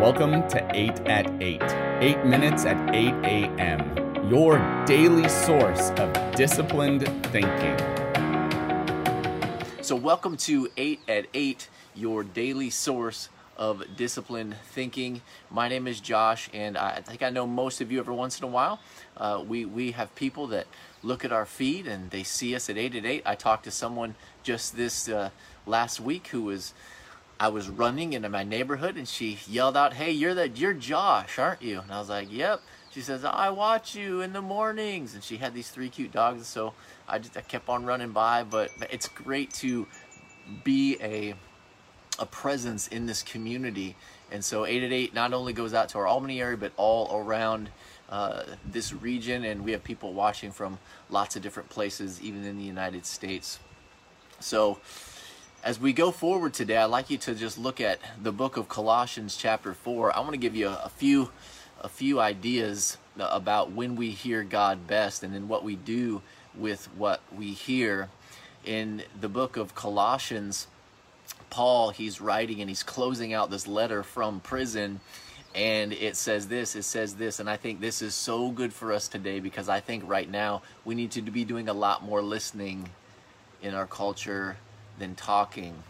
Welcome to 8 at 8, 8 minutes at 8 a.m., your daily source of disciplined thinking. So, welcome to 8 at 8, your daily source of disciplined thinking. My name is Josh, and I think I know most of you every once in a while. Uh, we, we have people that look at our feed and they see us at 8 at 8. I talked to someone just this uh, last week who was I was running into my neighborhood and she yelled out, "Hey, you're that you're Josh, aren't you?" And I was like, "Yep." She says, "I watch you in the mornings." And she had these three cute dogs, so I just I kept on running by, but it's great to be a a presence in this community. And so 8 at 8 not only goes out to our Albany area, but all around uh, this region. And we have people watching from lots of different places, even in the United States. So as we go forward today, I'd like you to just look at the book of Colossians chapter 4. I want to give you a, few a few ideas about when we hear God best and then what we do with what we hear. In the book of Colossians, Paul, he's writing and he's closing out this letter from prison and it says this it says this and i think this is so good for us today because i think right now we need to be doing a lot more listening in our culture than talking.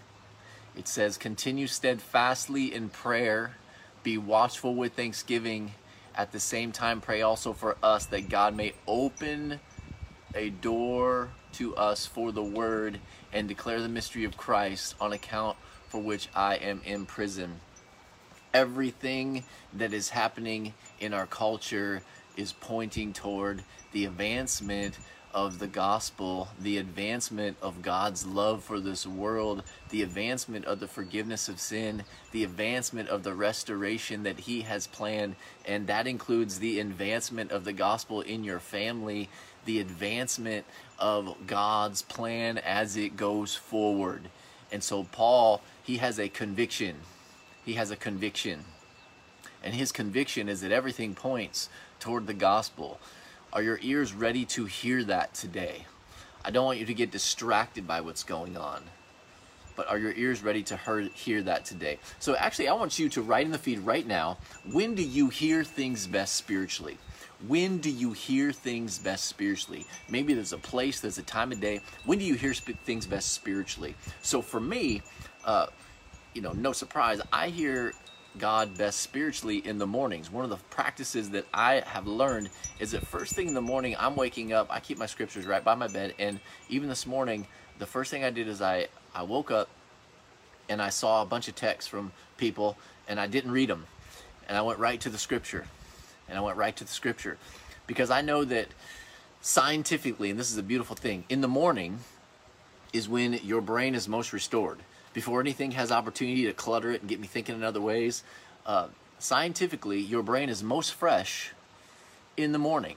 It says, continue steadfastly in prayer, be watchful with thanksgiving. At the same time, pray also for us that God may open a door to us for the word and declare the mystery of Christ on account for which I am in prison. Everything that is happening in our culture is pointing toward the advancement of the gospel, the advancement of God's love for this world, the advancement of the forgiveness of sin, the advancement of the restoration that He has planned, and that includes the advancement of the gospel in your family, the advancement of God's plan as it goes forward. And so, Paul, he has a conviction. He has a conviction. And his conviction is that everything points toward the gospel. Are your ears ready to hear that today? I don't want you to get distracted by what's going on. But are your ears ready to hear that today? So, actually, I want you to write in the feed right now when do you hear things best spiritually? When do you hear things best spiritually? Maybe there's a place, there's a time of day. When do you hear things best spiritually? So, for me, uh, you know, no surprise, I hear God best spiritually in the mornings. One of the practices that I have learned is that first thing in the morning, I'm waking up, I keep my scriptures right by my bed, and even this morning, the first thing I did is I, I woke up and I saw a bunch of texts from people, and I didn't read them. And I went right to the scripture. And I went right to the scripture. Because I know that scientifically, and this is a beautiful thing, in the morning is when your brain is most restored before anything has opportunity to clutter it and get me thinking in other ways. Uh, scientifically, your brain is most fresh in the morning.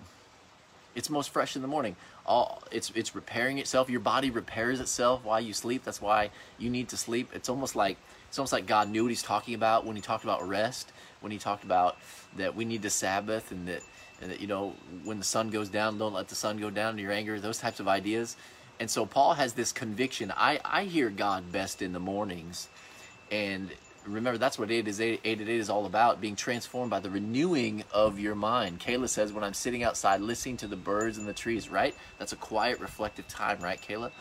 It's most fresh in the morning. All it's it's repairing itself. Your body repairs itself while you sleep. That's why you need to sleep. It's almost like it's almost like God knew what He's talking about when He talked about rest. When He talked about that we need the Sabbath and that and that you know when the sun goes down, don't let the sun go down to your anger. Those types of ideas. And so Paul has this conviction. I, I hear God best in the mornings. And remember, that's what 8 is 8, 8 at 8 is all about, being transformed by the renewing of your mind. Kayla says, when I'm sitting outside listening to the birds and the trees, right? That's a quiet, reflective time, right, Kayla?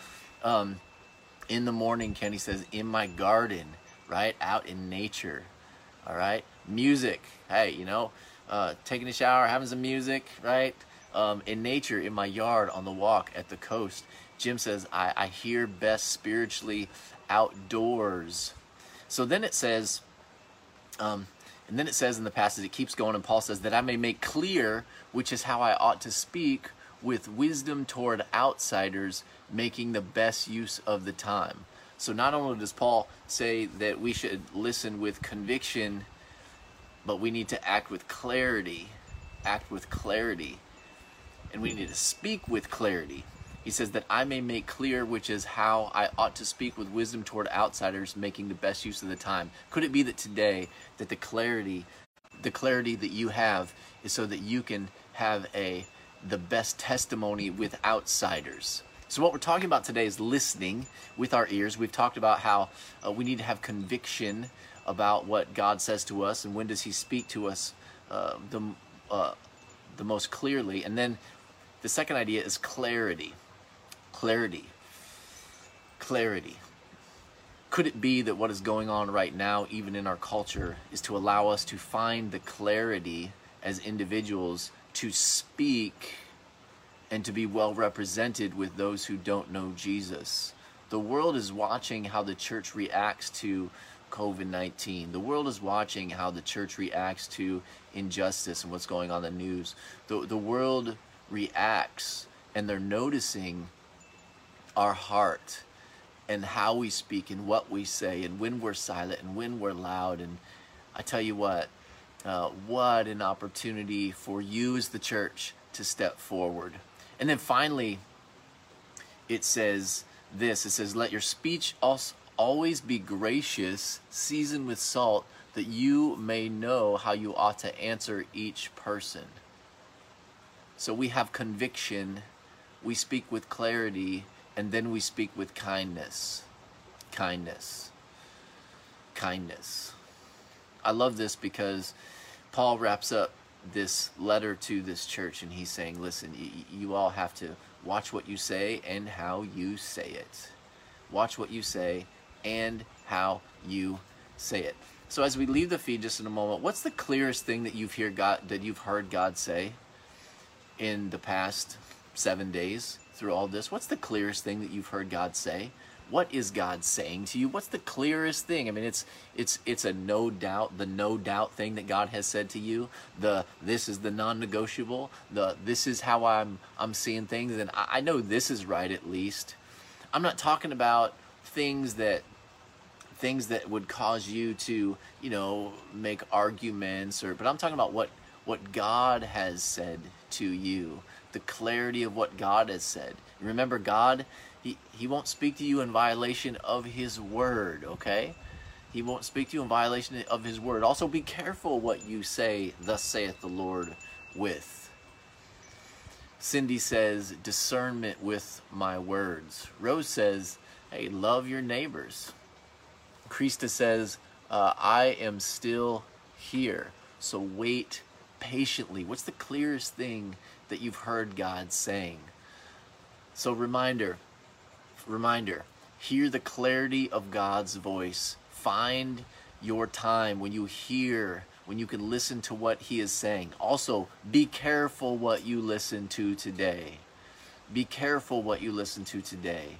Um, in the morning, Kenny says, in my garden, right? Out in nature, all right? Music, hey, you know, uh, taking a shower, having some music, right? Um, in nature, in my yard, on the walk, at the coast. Jim says, I, I hear best spiritually outdoors. So then it says, um, and then it says in the passage, it keeps going, and Paul says, that I may make clear which is how I ought to speak with wisdom toward outsiders, making the best use of the time. So not only does Paul say that we should listen with conviction, but we need to act with clarity. Act with clarity. And we need to speak with clarity. He says that I may make clear which is how I ought to speak with wisdom toward outsiders, making the best use of the time. Could it be that today that the clarity, the clarity that you have is so that you can have a the best testimony with outsiders? So, what we're talking about today is listening with our ears. We've talked about how uh, we need to have conviction about what God says to us and when does He speak to us uh, the, uh, the most clearly. And then the second idea is clarity. Clarity. Clarity. Could it be that what is going on right now, even in our culture, is to allow us to find the clarity as individuals to speak and to be well represented with those who don't know Jesus? The world is watching how the church reacts to COVID 19. The world is watching how the church reacts to injustice and what's going on in the news. The, the world reacts and they're noticing our heart and how we speak and what we say and when we're silent and when we're loud. And I tell you what, uh, what an opportunity for you as the church to step forward. And then finally, it says this it says, Let your speech also always be gracious, seasoned with salt, that you may know how you ought to answer each person. So we have conviction, we speak with clarity, and then we speak with kindness. Kindness. Kindness. I love this because Paul wraps up this letter to this church and he's saying, listen, you all have to watch what you say and how you say it. Watch what you say and how you say it. So as we leave the feed just in a moment, what's the clearest thing that you've hear God that you've heard God say in the past seven days through all this? What's the clearest thing that you've heard God say? What is God saying to you? What's the clearest thing? I mean, it's it's it's a no doubt, the no doubt thing that God has said to you. The this is the non-negotiable. The this is how I'm I'm seeing things, and I, I know this is right at least. I'm not talking about things that things that would cause you to, you know, make arguments or but I'm talking about what what God has said to you, the clarity of what God has said. Remember God, he he won't speak to you in violation of his word, okay? He won't speak to you in violation of his word. Also be careful what you say, thus saith the Lord with. Cindy says, discernment with my words. Rose says, hey, love your neighbors. Krista says, uh, I am still here. So wait patiently. What's the clearest thing that you've heard God saying? So reminder, reminder, hear the clarity of God's voice. Find your time when you hear, when you can listen to what he is saying. Also, be careful what you listen to today. Be careful what you listen to today.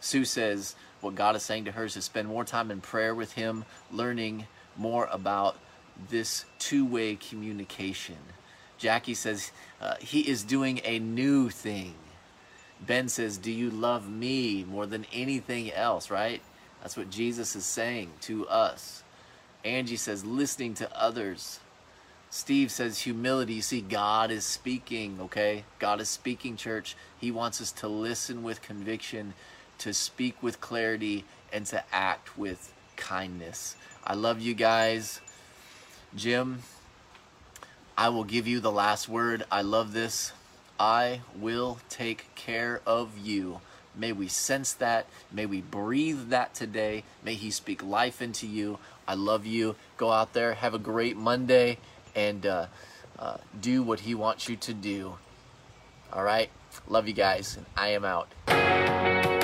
Sue says what God is saying to her is to spend more time in prayer with Him, learning more about this two way communication. Jackie says uh, He is doing a new thing. Ben says, Do you love me more than anything else, right? That's what Jesus is saying to us. Angie says, listening to others. Steve says humility. You see, God is speaking, okay? God is speaking, church. He wants us to listen with conviction to speak with clarity, and to act with kindness. I love you guys. Jim, I will give you the last word. I love this. I will take care of you. May we sense that. May we breathe that today. May He speak life into you. I love you. Go out there, have a great Monday, and uh, uh, do what He wants you to do. All right? Love you guys. I am out.